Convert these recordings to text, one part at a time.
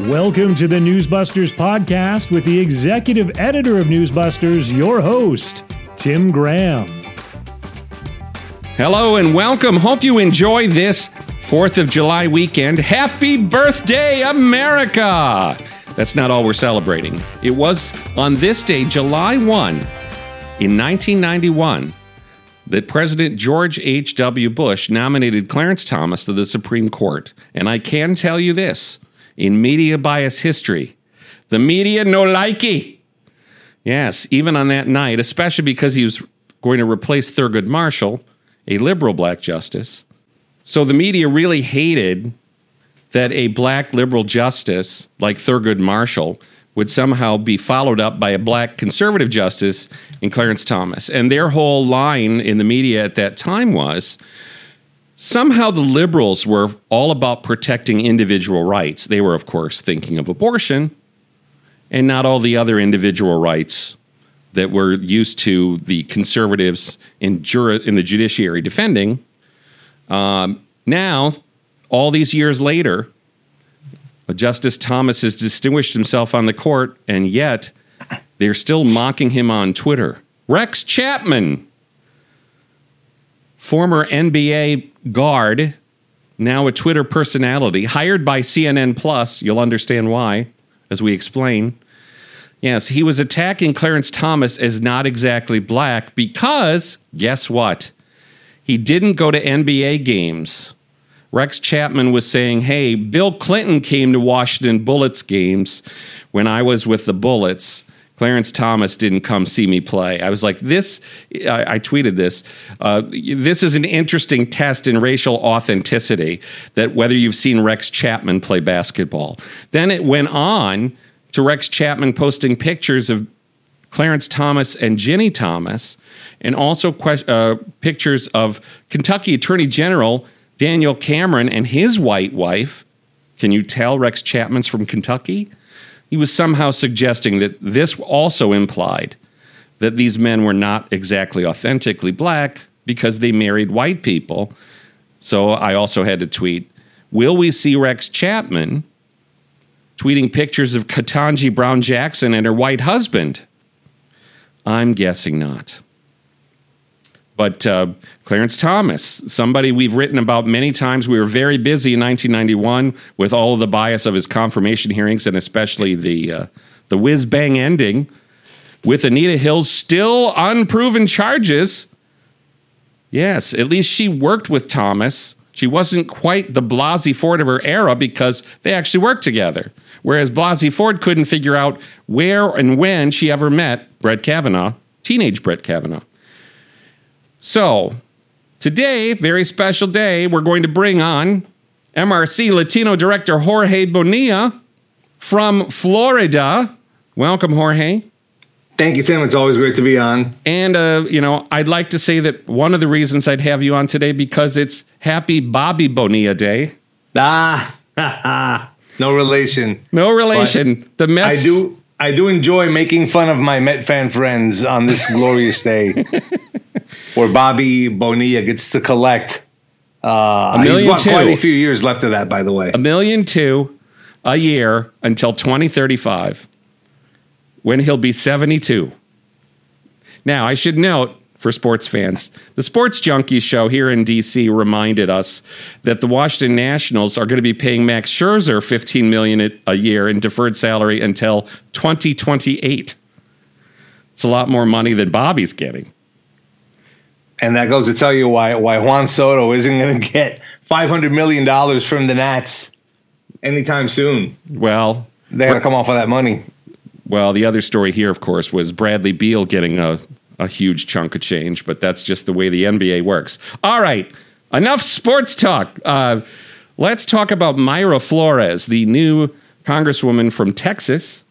Welcome to the Newsbusters podcast with the executive editor of Newsbusters, your host, Tim Graham. Hello and welcome. Hope you enjoy this 4th of July weekend. Happy birthday, America! That's not all we're celebrating. It was on this day, July 1, in 1991, that President George H.W. Bush nominated Clarence Thomas to the Supreme Court. And I can tell you this in media bias history. The media no likey. Yes, even on that night, especially because he was going to replace Thurgood Marshall, a liberal black justice. So the media really hated that a black liberal justice like Thurgood Marshall would somehow be followed up by a black conservative justice in Clarence Thomas. And their whole line in the media at that time was Somehow the liberals were all about protecting individual rights. They were, of course, thinking of abortion and not all the other individual rights that we're used to the conservatives in, juri- in the judiciary defending. Um, now, all these years later, Justice Thomas has distinguished himself on the court, and yet they're still mocking him on Twitter. Rex Chapman, former NBA guard, now a Twitter personality, hired by CNN Plus. You'll understand why as we explain. Yes, he was attacking Clarence Thomas as not exactly black because guess what? He didn't go to NBA games. Rex Chapman was saying, Hey, Bill Clinton came to Washington Bullets games when I was with the Bullets. Clarence Thomas didn't come see me play. I was like, this, I, I tweeted this. Uh, this is an interesting test in racial authenticity that whether you've seen Rex Chapman play basketball. Then it went on to Rex Chapman posting pictures of Clarence Thomas and Ginni Thomas, and also que- uh, pictures of Kentucky Attorney General Daniel Cameron and his white wife. Can you tell Rex Chapman's from Kentucky? He was somehow suggesting that this also implied that these men were not exactly authentically black because they married white people. So I also had to tweet Will we see Rex Chapman tweeting pictures of Ketanji Brown Jackson and her white husband? I'm guessing not. But uh, Clarence Thomas, somebody we've written about many times. We were very busy in 1991 with all of the bias of his confirmation hearings, and especially the uh, the whiz bang ending with Anita Hill's still unproven charges. Yes, at least she worked with Thomas. She wasn't quite the Blasey Ford of her era because they actually worked together. Whereas Blasey Ford couldn't figure out where and when she ever met Brett Kavanaugh, teenage Brett Kavanaugh. So, today, very special day, we're going to bring on MRC Latino director Jorge Bonilla from Florida. Welcome, Jorge. Thank you, Tim. It's always great to be on. And, uh, you know, I'd like to say that one of the reasons I'd have you on today because it's Happy Bobby Bonilla Day. Ah, no relation. No relation. But the Mets. I do. I do enjoy making fun of my Met fan friends on this glorious day, where Bobby Bonilla gets to collect. Uh, A he's million got two. quite a few years left of that, by the way. a million two a year until 2035 when he'll be 72. Now, I should note for sports fans, the Sports Junkies show here in DC reminded us that the Washington Nationals are going to be paying Max Scherzer 15 million a- year in deferred salary until 2028. It's a lot more money than Bobby's getting. And that goes to tell you why why Juan Soto isn't going to get five hundred million dollars from the Nats anytime soon. Well, They got to come off of that money. Well, the other story here, of course, was Bradley Beal getting a, a huge chunk of change, but that's just the way the NBA works. All right, enough sports talk. Uh, let's talk about Mayra Flores, the new congresswoman from Texas.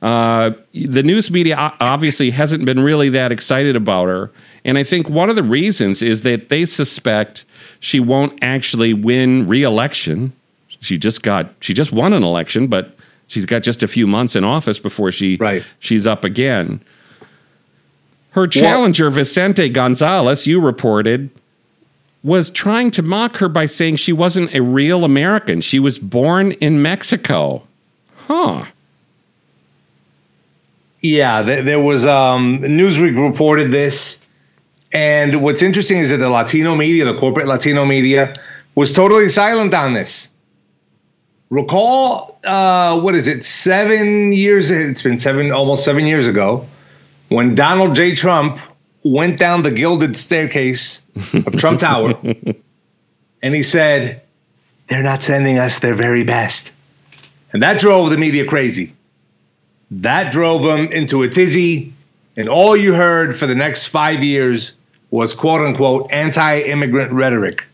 Uh, the news media obviously hasn't been really that excited about her. And I think one of the reasons is that they suspect she won't actually win re-election. She just got she just won an election, but she's got just a few months in office before she Right. she's up again. Her challenger Vicente Gonzalez, you reported, was trying to mock her by saying she wasn't a real American. She was born in Mexico. Huh. Yeah, th- there was um, Newsweek reported this, and what's interesting is that the Latino media, the corporate Latino media, was totally silent on this. Recall, uh, what is it? Seven years. It's been seven, almost seven years ago, when Donald J. Trump went down the gilded staircase of Trump Tower, and he said, "They're not sending us their very best," and that drove the media crazy. That drove them into a tizzy, and all you heard for the next five years was quote unquote anti immigrant rhetoric.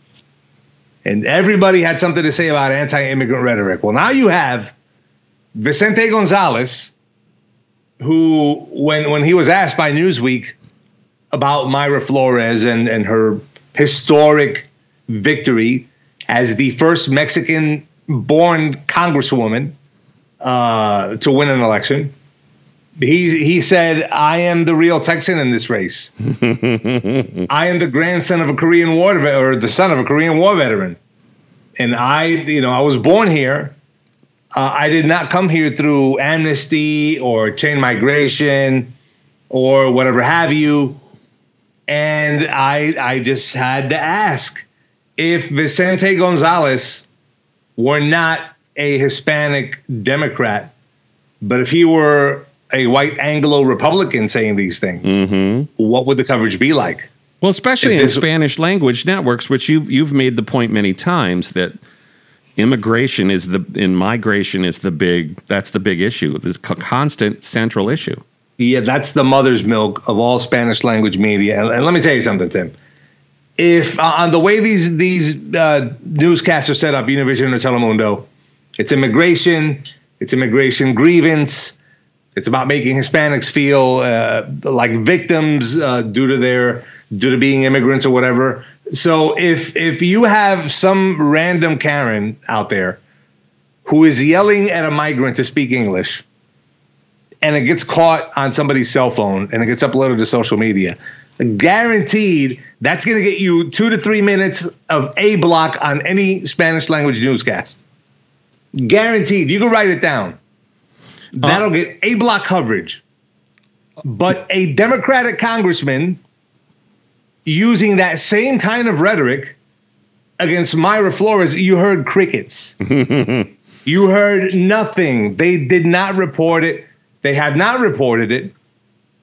And everybody had something to say about anti immigrant rhetoric. Well, now you have Vicente Gonzalez, who, when, when he was asked by Newsweek about Mayra Flores and, and her historic victory as the first Mexican born congresswoman uh, to win an election. He he said, "I am the real Texan in this race. I am the grandson of a Korean War veteran or the son of a Korean War veteran, and I, you know, I was born here. Uh, I did not come here through amnesty or chain migration or whatever have you. And I I just had to ask if Vicente Gonzalez were not a Hispanic Democrat, but if he were a white Anglo Republican saying these things, Mm-hmm. what would the coverage be like? Well, especially If in this- Spanish language networks, which you you've made the point many times that immigration is the in migration is the big that's the big issue. This co- constant central issue. Yeah, that's the mother's milk of all Spanish language media. And, and let me tell you something, Tim. If uh, on the way these these uh, newscasts are set up, Univision or Telemundo, it's immigration, it's immigration grievance. It's about making Hispanics feel uh, like victims uh, due to their due to being immigrants or whatever. So if if you have some random Karen out there who is yelling at a migrant to speak English, and it gets caught on somebody's cell phone and it gets uploaded to social media, guaranteed that's going to get you two to three minutes of A block on any Spanish language newscast. Guaranteed. You can write it down. Uh, That'll get A block coverage. But a Democratic congressman using that same kind of rhetoric against Mayra Flores, you heard crickets. you heard nothing. They did not report it. They have not reported it.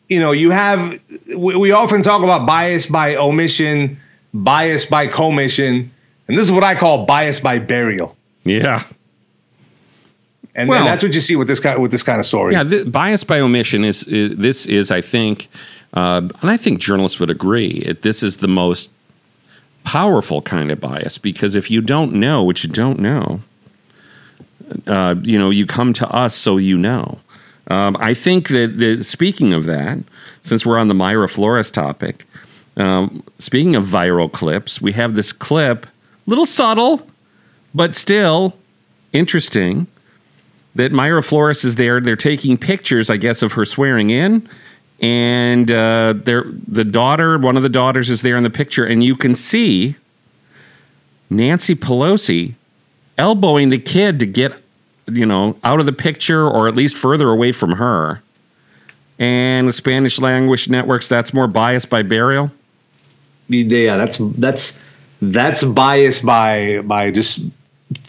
You know, you have, we, we often talk about bias by omission, bias by commission, and this is what I call bias by burial. Yeah. And, Well- and that's what you see with this kind with this kind of story. Yeah, th- bias by omission is, is this is I think, uh, and I think journalists would agree. It, this is the most powerful kind of bias because if you don't know what you don't know, uh, you know you come to us so you know. Um, I think that, that speaking of that, since we're on the Mayra Flores topic, um, speaking of viral clips, we have this clip, little subtle, but still interesting that Mayra Flores is there. They're taking pictures, I guess, of her swearing in, and uh, they're, the daughter, one of the daughters, is there in the picture, and you can see Nancy Pelosi elbowing the kid to get, you know, out of the picture or at least further away from her. And the Spanish language networks, that's more biased by burial. yeah, that's that's that's bias by by just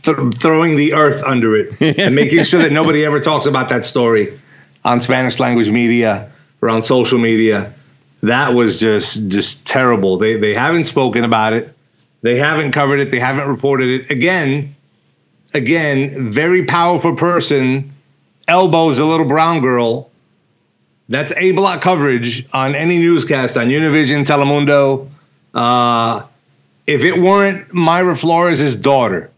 th- throwing the earth under it and making sure that nobody ever talks about that story on Spanish language media or on social media. That was just just terrible. They they haven't spoken about it. They haven't covered it. They haven't reported it. Again, again, very powerful person elbows a little brown girl. That's A block coverage on any newscast on Univision, Telemundo. Uh, if it weren't Mayra Flores' daughter,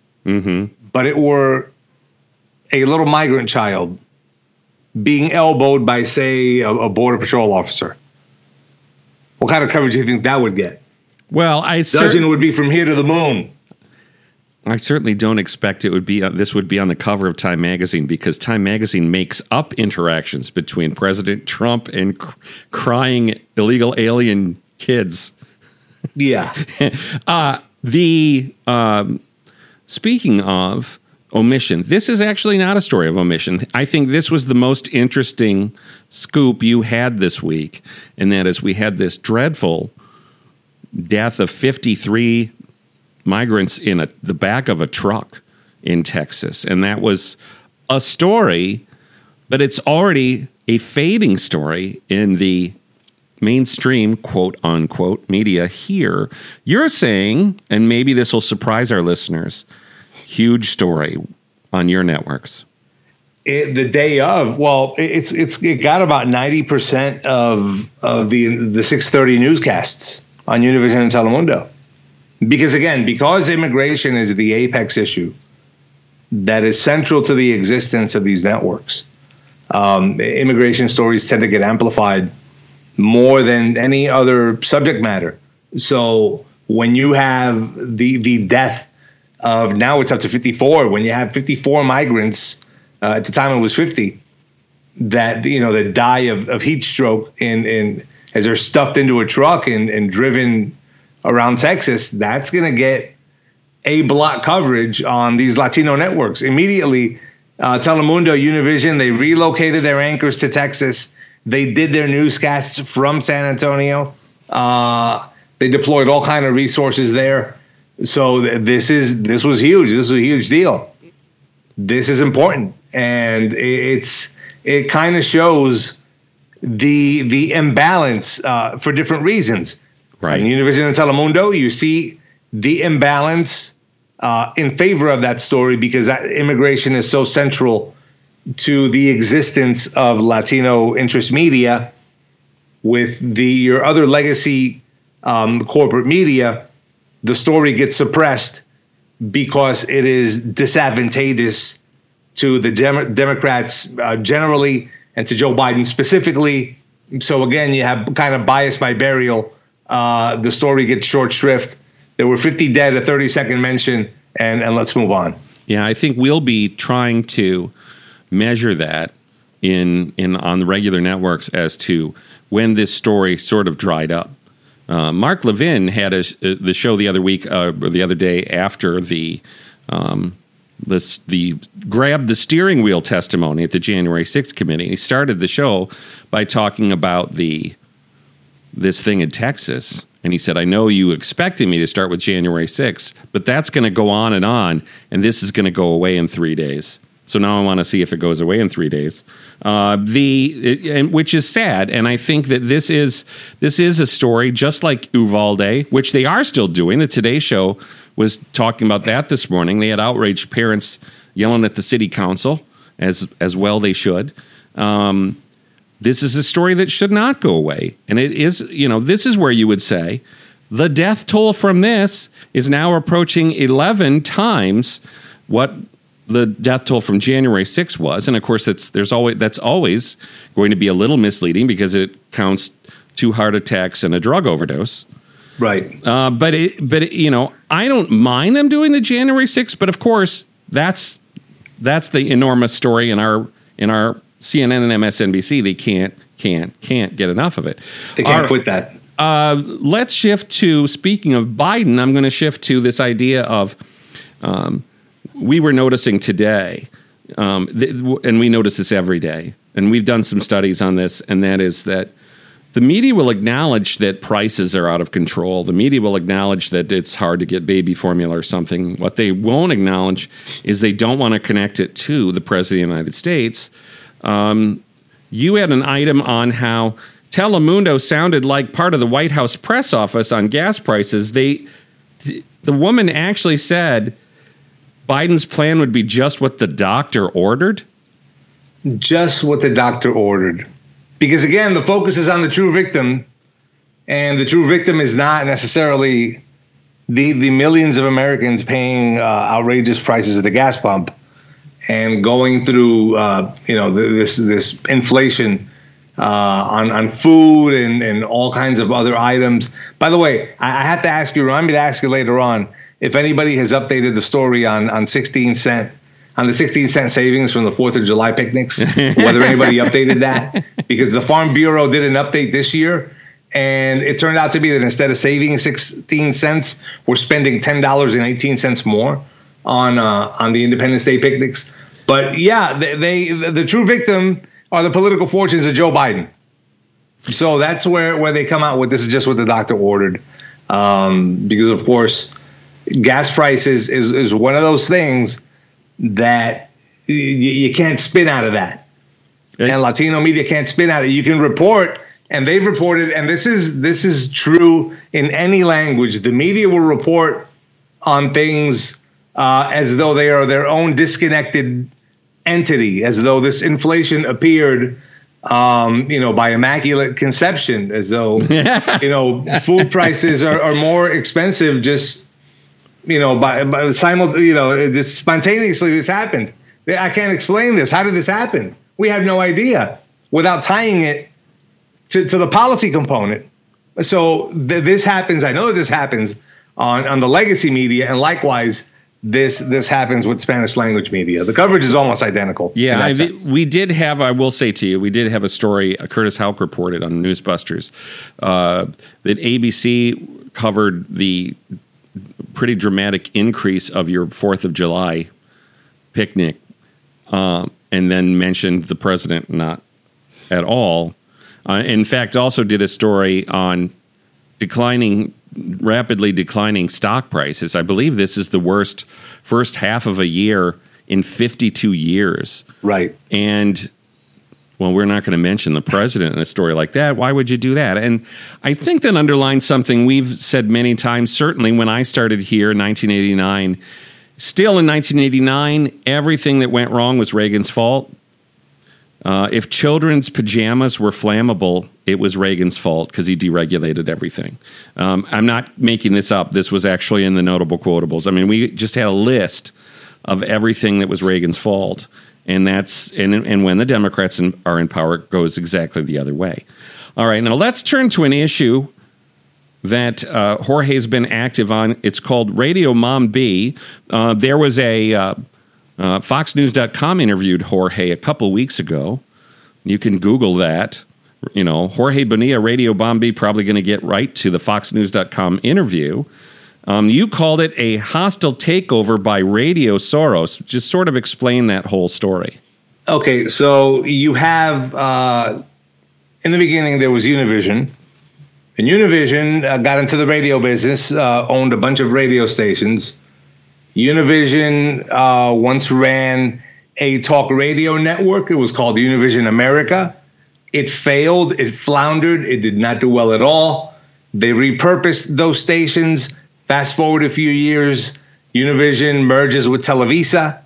but it were a little migrant child being elbowed by, say, a, a border patrol officer, what kind of coverage do you think that would get? Well, I Judging certainly. would be from here to the moon. I certainly don't expect it would be. uh, this would be on the cover of Time magazine because Time magazine makes up interactions between President Trump and cr- crying illegal alien kids. Yeah. The um, speaking of omission, this is actually not a story of omission. I think this was the most interesting scoop you had this week, and that is we had this dreadful death of 53 migrants in a, the back of a truck in Texas. And that was a story, but it's already a fading story in the mainstream quote unquote media here. You're saying, and maybe this will surprise our listeners, huge story on your networks. It, the day of, well, it's it's it got about ninety percent of of the the six thirty newscasts on Univision and Telemundo, because again, because immigration is the apex issue that is central to the existence of these networks. Um, immigration stories tend to get amplified more than any other subject matter. So when you have the the death of now it's up to 54. When you have 54 migrants, uh, at the time it was 50, that you know that die of, of heat stroke in in as they're stuffed into a truck and, and driven around Texas, that's going to get a block coverage on these Latino networks. Immediately, uh, Telemundo, Univision, they relocated their anchors to Texas. They did their newscasts from San Antonio. Uh, they deployed all kind of resources there. So th- this is this was huge. This was a huge deal. This is important, and it's it kind of shows the the imbalance uh, for different reasons. Right. In Univision and Telemundo, you see the imbalance uh, in favor of that story because that immigration is so central to the existence of Latino interest media. With the your other legacy um, corporate media, the story gets suppressed because it is disadvantageous to the Dem- Democrats uh, generally and to Joe Biden specifically. So again, you have kind of bias by burial. Uh, the story gets short shrift. There were 50 dead, a 30 second mention, and and let's move on. Yeah, I think we'll be trying to measure that in in on the regular networks as to when this story sort of dried up. Uh, Mark Levin had a, uh, the show the other week uh, or the other day after the um, the the grab the steering wheel testimony at the January 6th committee. He started the show by talking about the this thing in Texas. And he said, I know you expected me to start with January 6th, but that's going to go on and on, and this is going to go away in three days. So now I want to see if it goes away in three days. Uh, the it, and, which is sad, and I think that this is this is a story just like Uvalde, which they are still doing. The Today Show was talking about that this morning. They had outraged parents yelling at the city council, as as well they should. Um, this is a story that should not go away. And it is, you know, this is where you would say the death toll from this is now approaching 11 times what the death toll from January 6 was. And of course, it's, there's always, that's always going to be a little misleading because it counts two heart attacks and a drug overdose. Right. Uh, but it, but it, you know, I don't mind them doing the January 6th, but of course, that's that's the enormous story in our in our CNN and MSNBC, they can't, can't, can't get enough of it. They can't Our, quit that. Uh, let's shift to speaking of Biden. I'm going to shift to this idea of um, we were noticing today, um, th- and we notice this every day, and we've done some studies on this, and that is that the media will acknowledge that prices are out of control. The media will acknowledge that it's hard to get baby formula or something. What they won't acknowledge is they don't want to connect it to the president of the United States um, you had an item on how Telemundo sounded like part of the White House press office on gas prices. They, the woman actually said Biden's plan would be just what the doctor ordered. Just what the doctor ordered. Because again, the focus is on the true victim, and the true victim is not necessarily the the millions of Americans paying uh, outrageous prices at the gas pump and going through uh, you know this this inflation uh, on on food and and all kinds of other items. By the way, I, I have to ask you. Remind me to ask you later on if anybody has updated the story on on 16 cent on the 16 cent savings from the 4th of July picnics, whether anybody updated that. Because the Farm Bureau did an update this year, And it turned out to be that instead of saving 16 cents, we're spending $10.18 more on uh, on the Independence Day picnics. But yeah, they, they the true victim are the political fortunes of Joe Biden. So that's where where they come out with this is just what the doctor ordered, um, because of course, gas prices is is one of those things that you, you can't spin out of that, and Latino media can't spin out of it. You can report, and they've reported, and this is this is true in any language. The media will report on things uh, as though they are their own disconnected entity, as though this inflation appeared um, you know, by immaculate conception, as though, you know, food prices are, are more expensive just, you know, by, by simul, you know, just spontaneously this happened. I can't explain this. How did this happen? We have no idea without tying it to, to the policy component. So th- this happens. I know that this happens on, on the legacy media and likewise this this happens with Spanish language media. The coverage is almost identical. Yeah, I, we did have. I will say to you, we did have a story. Uh, Curtis Houck reported on Newsbusters uh, that ABC covered the pretty dramatic increase of your Fourth of July picnic, uh, and then mentioned the president not at all. Uh, in fact, also did a story on declining rapidly declining stock prices. I believe this is the worst first half of a year in 52 years. Right. And well, we're not going to mention the president in a story like that. Why would you do that? And I think that underlines something we've said many times, certainly when I started here in 1989. Still in 1989, everything that went wrong was Reagan's fault. Uh, if children's pajamas were flammable, it was Reagan's fault because he deregulated everything. Um, I'm not making this up. This was actually in the notable quotables. I mean, we just had a list of everything that was Reagan's fault, and that's and and when the Democrats in, are in power, it goes exactly the other way. All right, now let's turn to an issue that uh, Jorge's been active on. It's called Radio Mambi. Uh, there was a uh, uh FoxNews.com interviewed Jorge a couple weeks ago. You can Google that you know, Jorge Bonilla, Radio Mambi, probably going to get right to the FoxNews.com interview. Um, you called it a hostile takeover by Radio Soros. Just sort of explain that whole story. Okay, so you have uh, in the beginning there was Univision, and Univision uh, got into the radio business, uh, owned a bunch of radio stations. Univision uh, once ran a talk radio network. It was called Univision America. It failed, it floundered, it did not do well at all. They repurposed those stations. Fast forward a few years, Univision merges with Televisa.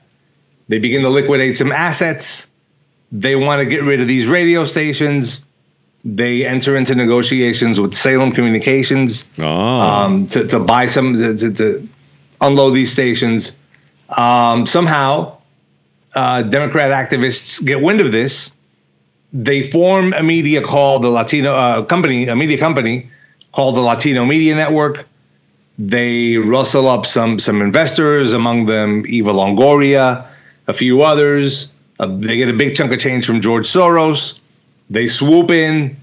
They begin to liquidate some assets. They want to get rid of these radio stations. They enter into negotiations with Salem Communications oh. um, to, to buy some, to, to unload these stations. Um, somehow, uh, Democrat activists get wind of this they form a media called the Latino uh, company, a media company called the Latino Media Network. They rustle up some some investors, among them Eva Longoria, a few others. Uh, they get a big chunk of change from George Soros. They swoop in.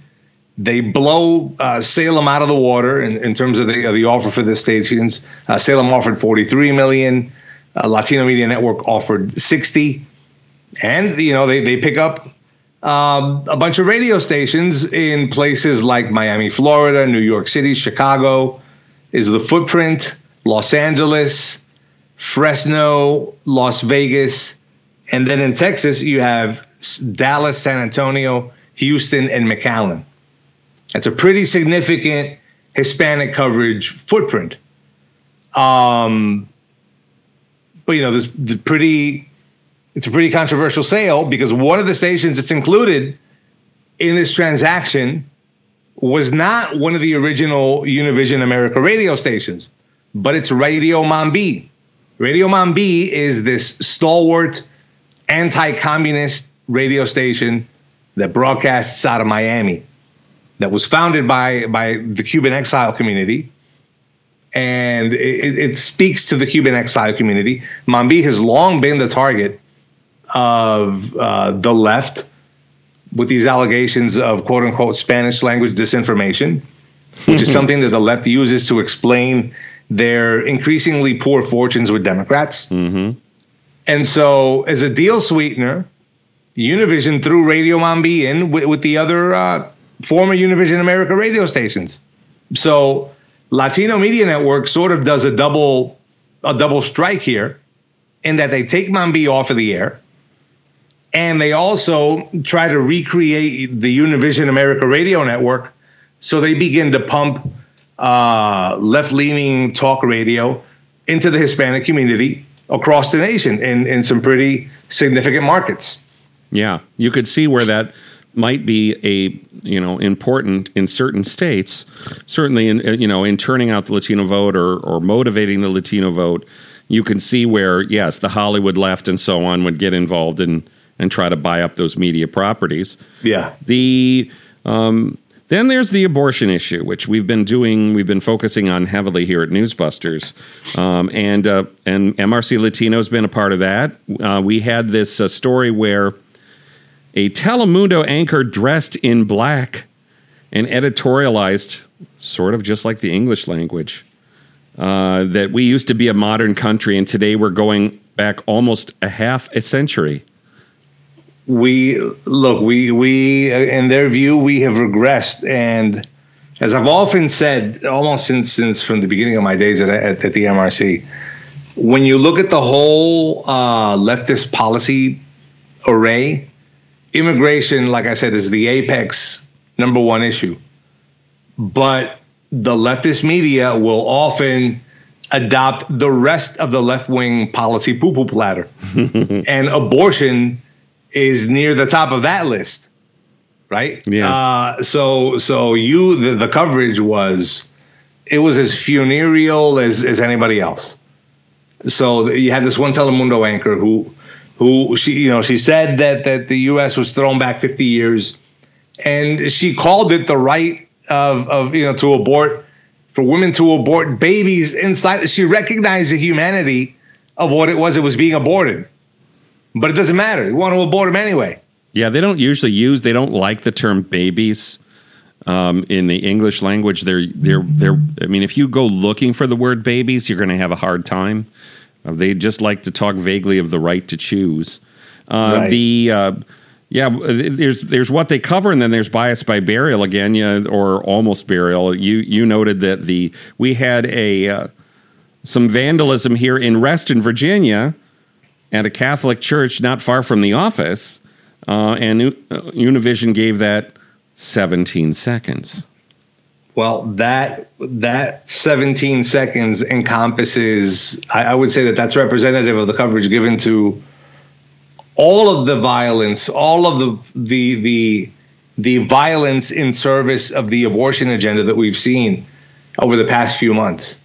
They blow uh, Salem out of the water in, in terms of the, the offer for the stations. Uh, Salem offered 43 million. Uh, Latino Media Network offered 60. And, you know, they, they pick up um, a bunch of radio stations in places like Miami, Florida, New York City, Chicago is the footprint, Los Angeles, Fresno, Las Vegas. And then in Texas, you have Dallas, San Antonio, Houston, and McAllen. That's a pretty significant Hispanic coverage footprint. Um, but you know, there's pretty it's a pretty controversial sale because one of the stations that's included in this transaction was not one of the original Univision America radio stations, but it's Radio Mambi. Radio Mambi is this stalwart anti-communist radio station that broadcasts out of Miami that was founded by by the Cuban exile community and it, it, speaks to the Cuban exile community. Mambi has long been the target of uh, the left with these allegations of quote unquote Spanish language disinformation. which is something that the left uses to explain their increasingly poor fortunes with Democrats. Mm-hmm. And so, as a deal sweetener, Univision threw Radio Mambi in with, with the other uh, former Univision America radio stations. So, Latino Media Network sort of does a double a double strike here, in that they take Mambi off of the air, and they also try to recreate the Univision America radio network. So they begin to pump uh, left leaning talk radio into the Hispanic community across the nation in, in some pretty significant markets. Yeah, you could see where that might be a you know important in certain states. Certainly, in you know in turning out the Latino vote or or motivating the Latino vote, you can see where yes, the Hollywood left and so on would get involved and and try to buy up those media properties. Yeah. The um, then there's the abortion issue, which we've been doing, we've been focusing on heavily here at Newsbusters, um, and uh, and MRC Latino has been a part of that. Uh, we had this uh, story where a Telemundo anchor dressed in black and editorialized, sort of just like the English language, uh, that we used to be a modern country, and today we're going back almost a half a century we look we we in their view we have regressed. And as i've often said almost since since from the beginning of my days at, at, at the mrc when you look at the whole uh, leftist policy array immigration like i said is the apex number one issue. But the leftist media will often adopt the rest of the left-wing policy poo-poo platter. And abortion is near the top of that list, right? Yeah. Uh, so so you the, the coverage was it was as funereal as as anybody else. So you had this one Telemundo anchor who who she you know she said that that the U.S. was thrown back 50 years, and she called it the right of of you know to abort for women to abort babies inside. She recognized the humanity of what it was that was being aborted but it doesn't matter. You want to abort them anyway. Yeah, they don't usually use. They don't like the term babies um, in the English language. They're they're they're. I mean, if you go looking for the word babies, you're going to have a hard time. Uh, they just like to talk vaguely of the right to choose. Uh, right. The uh, yeah, there's there's what they cover, and then there's bias by burial again, yeah, or almost burial. You you noted that the we had a uh, some vandalism here in Reston, Virginia at a Catholic church not far from the office, uh, and uh, Univision gave that 17 seconds. Well, that that 17 seconds encompasses. I, I would say that that's representative of the coverage given to all of the violence, all of the the the the violence in service of the abortion agenda that we've seen over the past few months.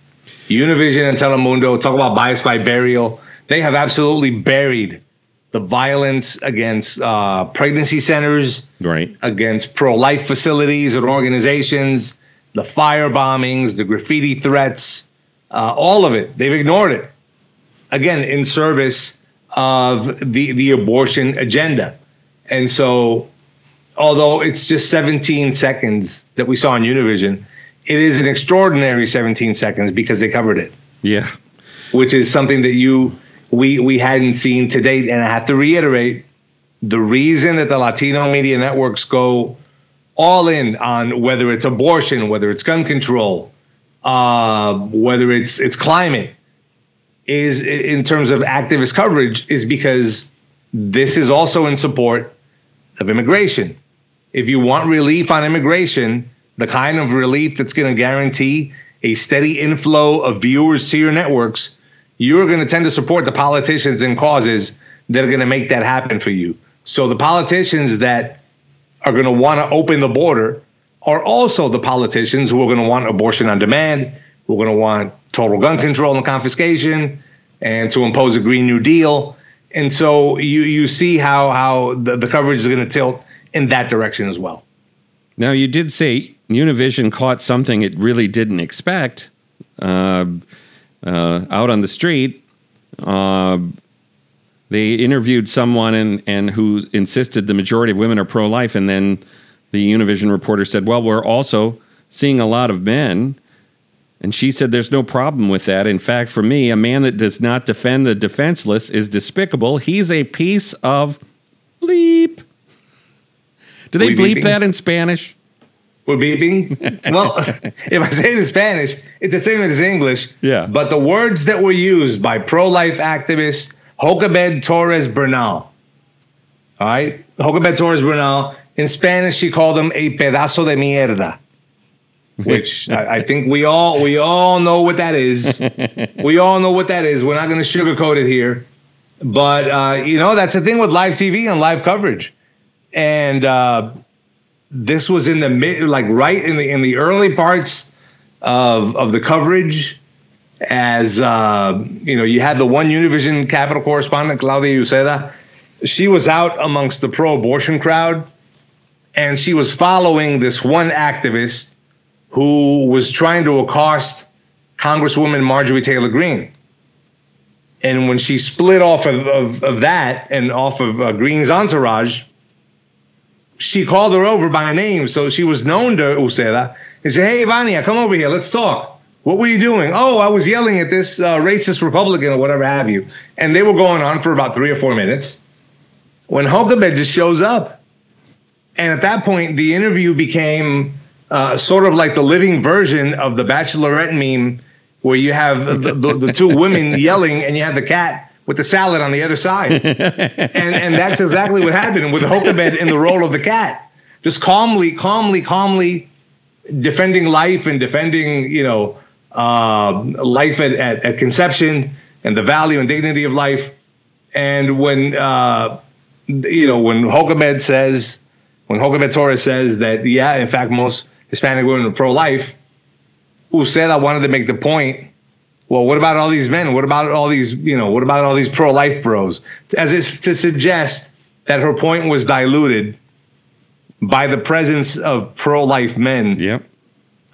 Univision and Telemundo talk about bias by burial they have absolutely buried the violence against uh, pregnancy centers, right? Against pro-life facilities and organizations, the fire bombings, the graffiti threats, uh, all of it. They've ignored it. Again, in service of the the abortion agenda, and so although it's just 17 seconds that we saw on Univision, it is an extraordinary 17 seconds because they covered it. Yeah, which is something that you we we hadn't seen to date. And I have to reiterate, the reason that the Latino media networks go all in on whether it's abortion, whether it's gun control, uh, whether it's it's climate, is in terms of activist coverage, is because this is also in support of immigration. If you want relief on immigration, the kind of relief that's going to guarantee a steady inflow of viewers to your networks, you're going to tend to support the politicians and causes that are going to make that happen for you. So the politicians that are going to want to open the border are also the politicians who are going to want abortion on demand, who are going to want total gun control and confiscation, and to impose a Green New Deal. And so you you see how how the, the coverage is going to tilt in that direction as well. Now you did say Univision caught something it really didn't expect. Uh, uh, out on the street, uh, they interviewed someone and, and who insisted the majority of women are pro life, and then the Univision reporter said, "Well, we're also seeing a lot of men. And she said there's no problem with that. In fact, for me, a man that does not defend the defenseless is despicable. He's a piece of bleep. Do they We bleep that in Spanish? We're beeping. well, if I say it in Spanish, it's the same as English. Yeah. But the words that were used by pro-life activist Jocabed Torres Bernal. All right, Jocabed Torres Bernal. In Spanish, she called him a pedazo de mierda, which I, I think we all we all know what that is. we all know what that is. We're not going to sugarcoat it here, but uh, you know that's the thing with live TV and live coverage, and. Uh, this was in the mid like right in the in the early parts of of the coverage as uh, you know you had the one univision capital correspondent claudia uceda she was out amongst the pro-abortion crowd and she was following this one activist who was trying to accost congresswoman marjorie taylor greene. And when she split off of, of, of that and off of uh, greene's entourage she called her over by name, so she was known to Uceda. And said, "Hey, Vania, come over here. Let's talk. What were you doing? Oh, I was yelling at this uh, racist Republican or whatever have you." And they were going on for about three or four minutes. When Jocabed just shows up, and at that point, the interview became uh, sort of like the living version of the Bachelorette meme, where you have the, the, the two women yelling, and you have the cat with the salad on the other side and and that's exactly what happened with Jocabed in the role of the cat, just calmly, calmly, calmly defending life and defending you know uh, life at, at, at conception and the value and dignity of life. And when uh, you know when Jocabed says, when Jocabed Torres says that yeah, in fact, most Hispanic women are pro-life, Uceda wanted to make the point well, what about all these men? What about all these, you know, what about all these pro life bros? As if to suggest that her point was diluted by the presence of pro life men Yep.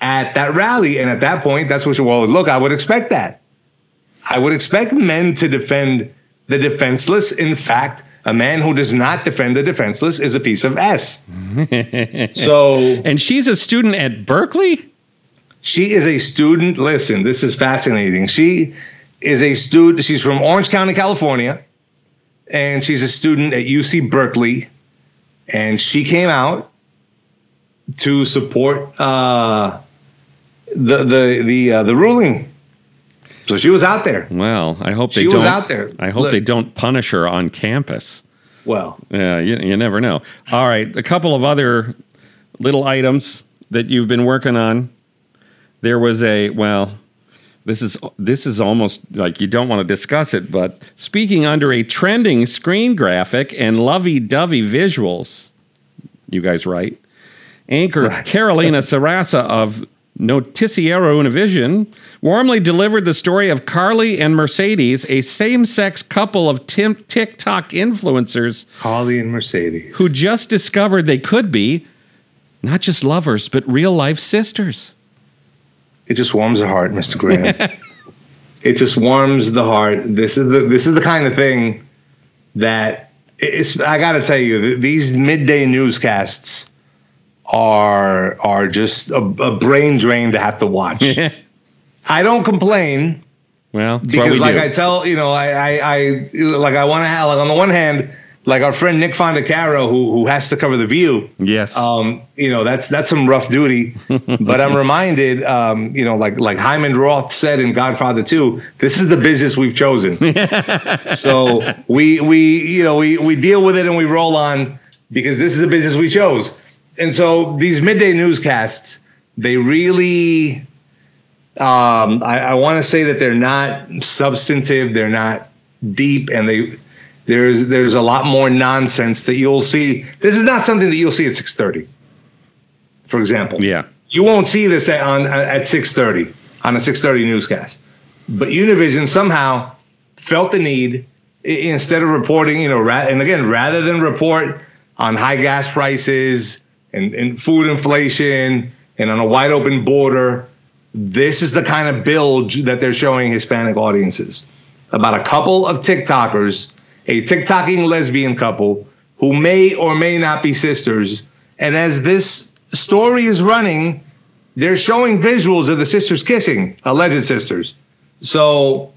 at that rally. And at that point, that's what you, well, look, I would expect that. I would expect men to defend the defenseless. In fact, a man who does not defend the defenseless is a piece of S. so And she's a student at Berkeley? She is a student. Listen, this is fascinating. She is a student. She's from Orange County, California, and she's a student at UC Berkeley. And she came out to support uh, the the the uh, the ruling. So she was out there. Well, I hope they She don't. was out there. I hope Look. they don't punish her on campus. Well, Yeah, you, you never know. All right, a couple of other little items that you've been working on. There was a well, this is this is almost like you don't want to discuss it, but speaking under a trending screen graphic and lovey-dovey visuals, you guys right? Anchor Right. Carolina Sarasa of Noticiero Univision warmly delivered the story of Carly and Mercedes, a same-sex couple of tim- TikTok influencers Holly and Mercedes. who just discovered they could be not just lovers, but real life sisters. It just warms the heart, Mr. Graham. it just warms the heart. This is the this is the kind of thing that it's. I got to tell you, these midday newscasts are are just a, a brain drain to have to watch. I don't complain well, because, like do. I tell you know, I I, I like I want to have like on the one hand, like our friend Nick Fondacaro, who who has to cover the View. yes. Um, you know, that's that's some rough duty. but I'm reminded, um, you know, like like Hyman Roth said in Godfather 2, this is the business we've chosen. so we we you know we we deal with it and we roll on because this is the business we chose. And so these midday newscasts, they really um, I, I want to say that they're not substantive, they're not deep, and they there's there's a lot more nonsense that you'll see. This is not something that you'll see at 6:30, for example. yeah. You won't see this at, on at 6:30 on a 6:30 newscast. But Univision somehow felt the need instead of reporting, you know, ra- and again, rather than report on high gas prices and, and food inflation and on a wide open border, this is the kind of bilge that they're showing Hispanic audiences about a couple of TikTokers, a TikToking lesbian couple who may or may not be sisters. And as this story is running, they're showing visuals of the sisters kissing, alleged sisters. So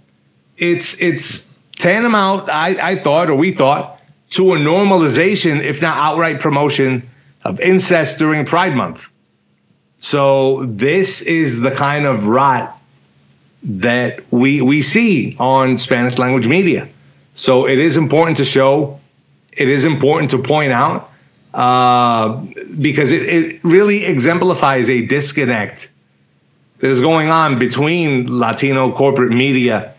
it's it's tantamount, I, I thought, or we thought, to a normalization, if not outright promotion, of incest during Pride Month. So this is the kind of rot that we we see on Spanish language media. So it is important to show. It is important to point out uh, because it, it really exemplifies a disconnect that is going on between Latino corporate media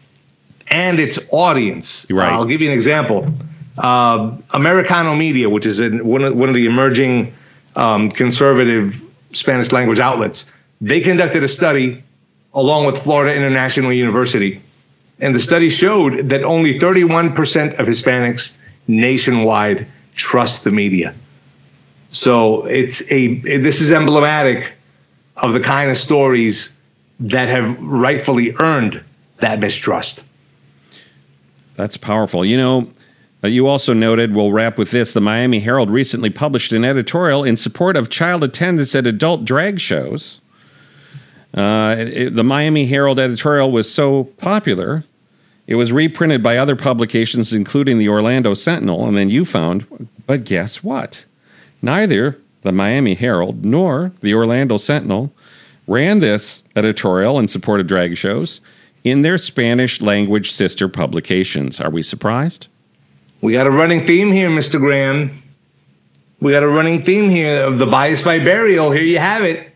and its audience. Right. I'll give you an example. Uh, Americano Media, which is in one of, one of the emerging um, conservative Spanish language outlets, they conducted a study along with Florida International University. And the study showed that only 31% of Hispanics nationwide trust the media. So it's a this is emblematic of the kind of stories that have rightfully earned that mistrust. That's powerful. You know, uh, you also noted, we'll wrap with this the Miami Herald recently published an editorial in support of child attendance at adult drag shows. Uh, it, the Miami Herald editorial was so popular, it was reprinted by other publications, including the Orlando Sentinel, and then you found, but guess what? Neither the Miami Herald nor the Orlando Sentinel ran this editorial in support of drag shows in their Spanish language sister publications. Are we surprised? We got a running theme here, Mr. Graham. We got a running theme here of the bias by burial. Here you have it.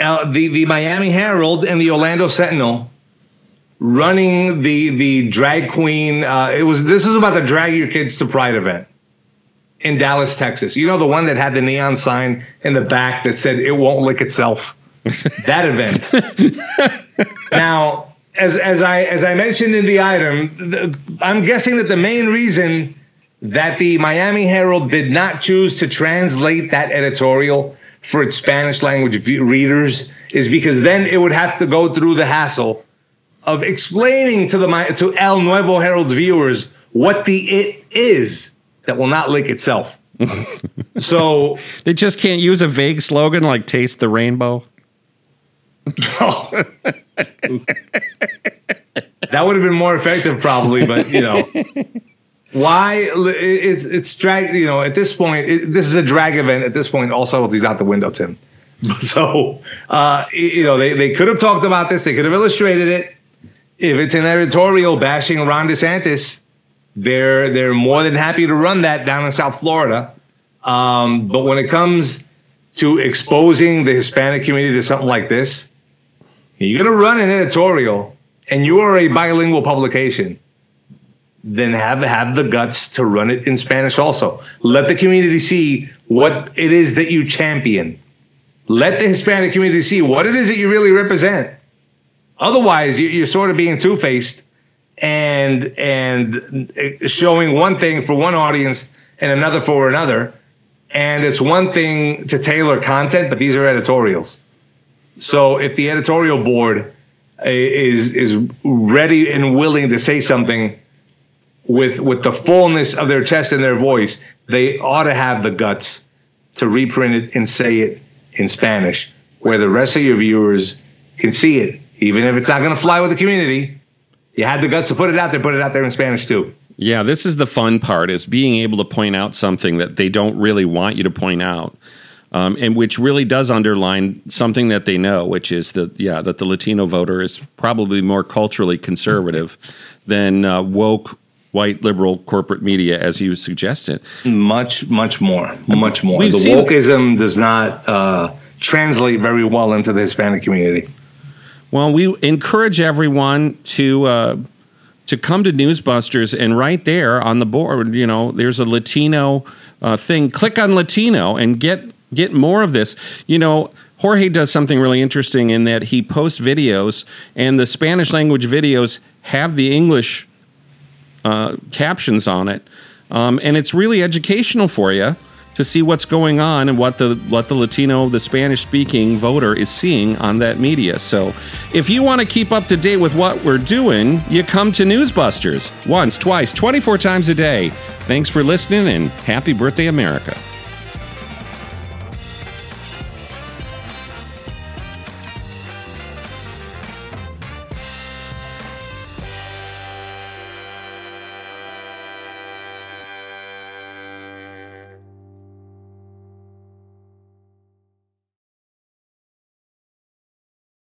Uh, the the Miami Herald and the Orlando Sentinel running the the drag queen. Uh, it was this is about the drag your kids to Pride event in Dallas, Texas. You know the one that had the neon sign in the back that said "It won't lick itself." that event. now, as as I as I mentioned in the item, the, I'm guessing that the main reason that the Miami Herald did not choose to translate that editorial for its Spanish language readers is because then it would have to go through the hassle of explaining to the to El Nuevo Herald's viewers what the it is that will not lick itself. so they just can't use a vague slogan like "Taste the Rainbow." Oh. that would have been more effective, probably, but you know. Why it's it's drag you know at this point it, this is a drag event at this point all subtleties out the window Tim so uh, you know they, they could have talked about this they could have illustrated it if it's an editorial bashing Ron DeSantis they're they're more than happy to run that down in South Florida um, but when it comes to exposing the Hispanic community to something like this you're going to run an editorial and you are a bilingual publication then have have the guts to run it in Spanish also. Let the community see what it is that you champion. Let the Hispanic community see what it is that you really represent. Otherwise, you're sort of being two faced and and showing one thing for one audience and another for another. And it's one thing to tailor content, but these are editorials. So if the editorial board eh, is is ready and willing to say something with with the fullness of their chest and their voice, they ought to have the guts to reprint it and say it in Spanish, where the rest of your viewers can see it, even if it's not going to fly with the community. You had the guts to put it out there, put it out there in Spanish too. Yeah, this is the fun part: is being able to point out something that they don't really want you to point out. Um, and which really does underline something that they know, which is that yeah, that the Latino voter is probably more culturally conservative than uh, woke white liberal corporate media, as you suggested. Much, much more, much more. We've the wokeism does not uh, translate very well into the Hispanic community. Well, we encourage everyone to uh, to come to Newsbusters, and right there on the board, you know, there's a Latino uh, thing. Click on Latino and get get more of this. You know. Jorge does something really interesting in that he posts videos, and the Spanish language videos have the English uh, captions on it, um, and it's really educational for you to see what's going on and what the what the Latino, the Spanish speaking voter is seeing on that media. So, if you want to keep up to date with what we're doing, you come to Newsbusters once, twice, 24 times a day. Thanks for listening and happy birthday, America.